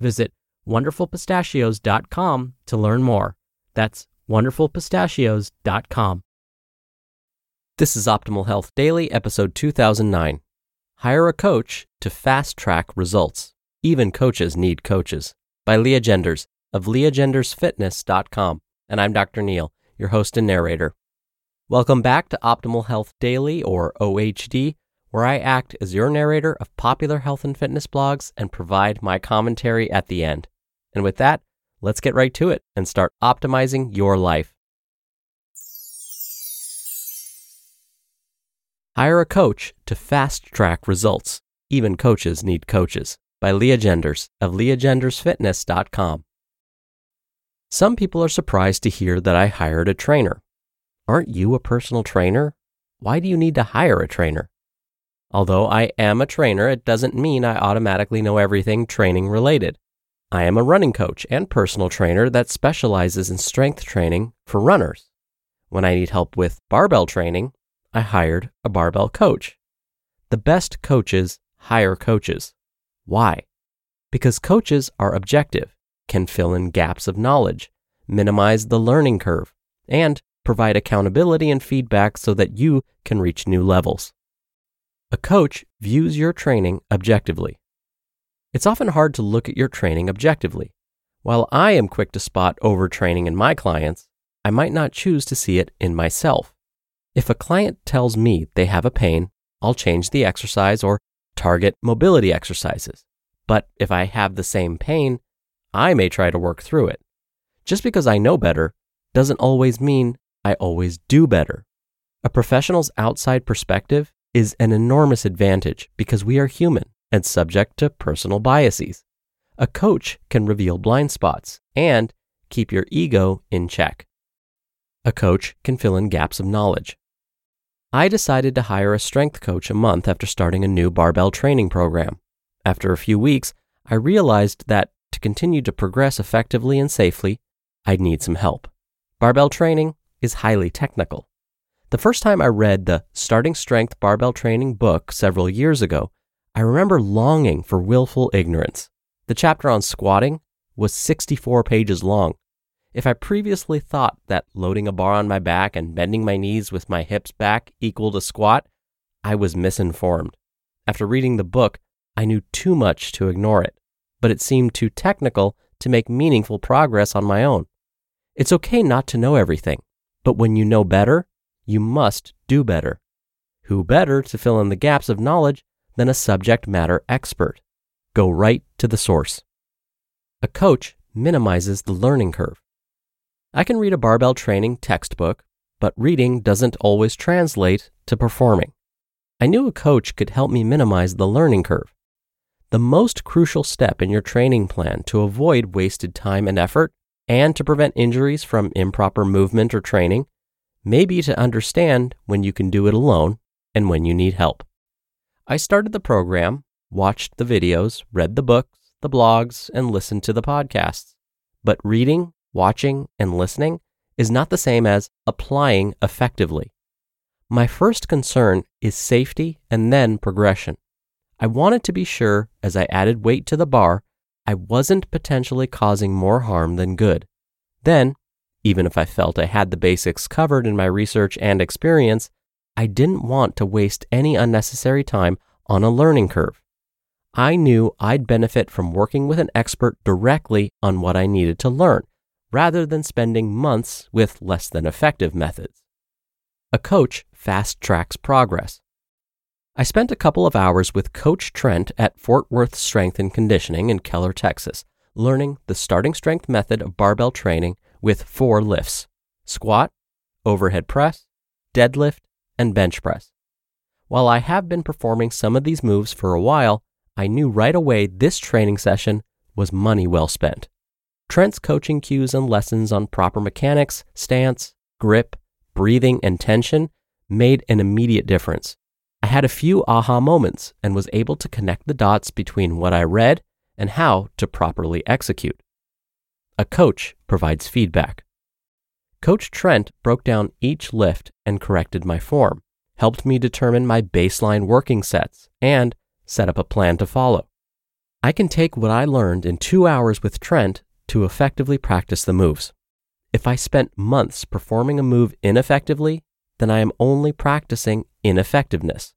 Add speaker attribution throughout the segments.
Speaker 1: Visit wonderfulpistachios.com to learn more. That's wonderfulpistachios.com. This is Optimal Health Daily, episode 2009. Hire a coach to fast track results. Even coaches need coaches. By Leah Genders of leahgendersfitness.com. And I'm Dr. Neal, your host and narrator. Welcome back to Optimal Health Daily, or OHD, where I act as your narrator of popular health and fitness blogs and provide my commentary at the end. And with that, let's get right to it and start optimizing your life. Hire a coach to fast track results. Even coaches need coaches. By Leah Genders of leahgendersfitness.com. Some people are surprised to hear that I hired a trainer. Aren't you a personal trainer? Why do you need to hire a trainer? Although I am a trainer, it doesn't mean I automatically know everything training related. I am a running coach and personal trainer that specializes in strength training for runners. When I need help with barbell training, I hired a barbell coach. The best coaches hire coaches. Why? Because coaches are objective, can fill in gaps of knowledge, minimize the learning curve, and provide accountability and feedback so that you can reach new levels. A coach views your training objectively. It's often hard to look at your training objectively. While I am quick to spot overtraining in my clients, I might not choose to see it in myself. If a client tells me they have a pain, I'll change the exercise or target mobility exercises. But if I have the same pain, I may try to work through it. Just because I know better doesn't always mean I always do better. A professional's outside perspective is an enormous advantage because we are human and subject to personal biases. A coach can reveal blind spots and keep your ego in check. A coach can fill in gaps of knowledge. I decided to hire a strength coach a month after starting a new barbell training program. After a few weeks, I realized that to continue to progress effectively and safely, I'd need some help. Barbell training is highly technical. The first time I read the Starting Strength Barbell Training book several years ago, I remember longing for willful ignorance. The chapter on squatting was 64 pages long. If I previously thought that loading a bar on my back and bending my knees with my hips back equaled a squat, I was misinformed. After reading the book, I knew too much to ignore it, but it seemed too technical to make meaningful progress on my own. It's okay not to know everything. But when you know better, you must do better. Who better to fill in the gaps of knowledge than a subject matter expert? Go right to the source. A coach minimizes the learning curve. I can read a barbell training textbook, but reading doesn't always translate to performing. I knew a coach could help me minimize the learning curve. The most crucial step in your training plan to avoid wasted time and effort and to prevent injuries from improper movement or training may be to understand when you can do it alone and when you need help. I started the program, watched the videos, read the books, the blogs, and listened to the podcasts. But reading watching, and listening is not the same as applying effectively. My first concern is safety and then progression. I wanted to be sure as I added weight to the bar, I wasn't potentially causing more harm than good. Then, even if I felt I had the basics covered in my research and experience, I didn't want to waste any unnecessary time on a learning curve. I knew I'd benefit from working with an expert directly on what I needed to learn, rather than spending months with less than effective methods. A coach fast tracks progress. I spent a couple of hours with Coach Trent at Fort Worth Strength and Conditioning in Keller, Texas, learning the starting strength method of barbell training with four lifts squat, overhead press, deadlift, and bench press. While I have been performing some of these moves for a while, I knew right away this training session was money well spent. Trent's coaching cues and lessons on proper mechanics, stance, grip, breathing, and tension made an immediate difference. I had a few aha moments and was able to connect the dots between what I read and how to properly execute. A coach provides feedback. Coach Trent broke down each lift and corrected my form, helped me determine my baseline working sets, and set up a plan to follow. I can take what I learned in two hours with Trent to effectively practice the moves. If I spent months performing a move ineffectively, then I am only practicing ineffectiveness.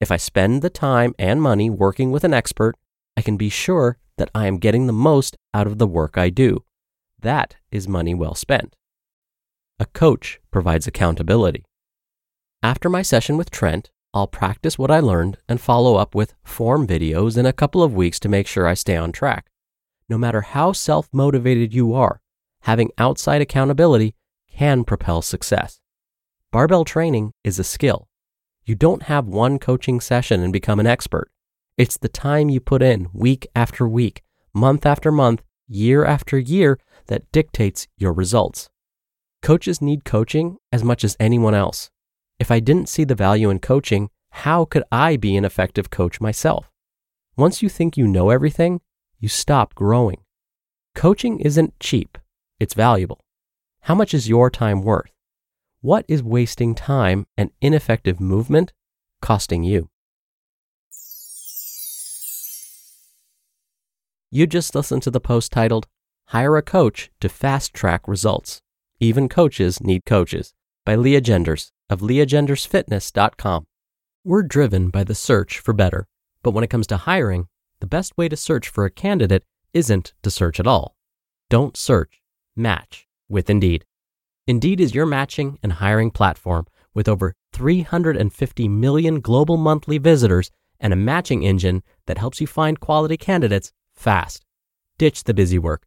Speaker 1: If I spend the time and money working with an expert, I can be sure that I am getting the most out of the work I do. That is money well spent. A coach provides accountability. After my session with Trent, I'll practice what I learned and follow up with form videos in a couple of weeks to make sure I stay on track. No matter how self motivated you are, having outside accountability can propel success. Barbell training is a skill. You don't have one coaching session and become an expert. It's the time you put in week after week, month after month, year after year that dictates your results. Coaches need coaching as much as anyone else. If I didn't see the value in coaching, how could I be an effective coach myself? Once you think you know everything, you stop growing. Coaching isn't cheap, it's valuable. How much is your time worth? What is wasting time and ineffective movement costing you? You just listened to the post titled, Hire a Coach to Fast Track Results. Even Coaches Need Coaches by Leah Genders of leahgendersfitness.com. We're driven by the search for better, but when it comes to hiring, the best way to search for a candidate isn't to search at all. Don't search, match with Indeed. Indeed is your matching and hiring platform with over 350 million global monthly visitors and a matching engine that helps you find quality candidates fast. Ditch the busy work.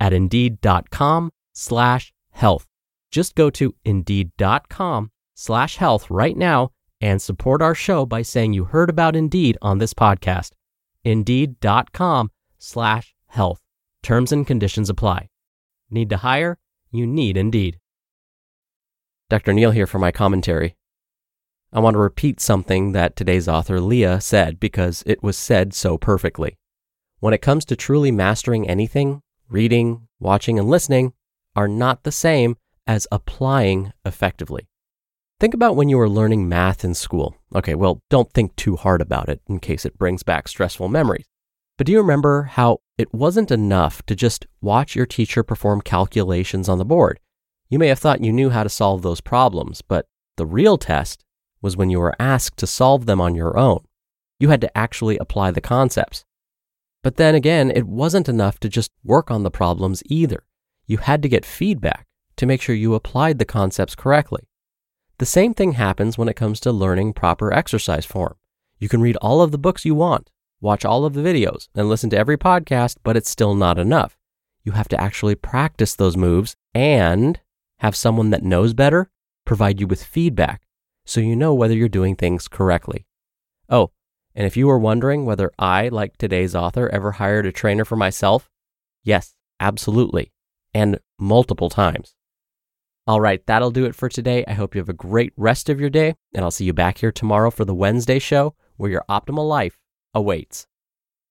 Speaker 1: at indeed.com slash health. Just go to indeed.com slash health right now and support our show by saying you heard about Indeed on this podcast. Indeed.com slash health. Terms and conditions apply. Need to hire? You need Indeed. Dr. Neal here for my commentary. I want to repeat something that today's author Leah said because it was said so perfectly. When it comes to truly mastering anything, reading, watching, and listening are not the same as applying effectively. Think about when you were learning math in school. Okay, well, don't think too hard about it in case it brings back stressful memories. But do you remember how it wasn't enough to just watch your teacher perform calculations on the board? You may have thought you knew how to solve those problems, but the real test was when you were asked to solve them on your own. You had to actually apply the concepts. But then again, it wasn't enough to just work on the problems either. You had to get feedback to make sure you applied the concepts correctly. The same thing happens when it comes to learning proper exercise form. You can read all of the books you want, watch all of the videos, and listen to every podcast, but it's still not enough. You have to actually practice those moves and have someone that knows better provide you with feedback so you know whether you're doing things correctly. Oh, and if you were wondering whether I, like today's author, ever hired a trainer for myself, yes, absolutely, and multiple times. All right, that'll do it for today. I hope you have a great rest of your day, and I'll see you back here tomorrow for the Wednesday show where your optimal life awaits.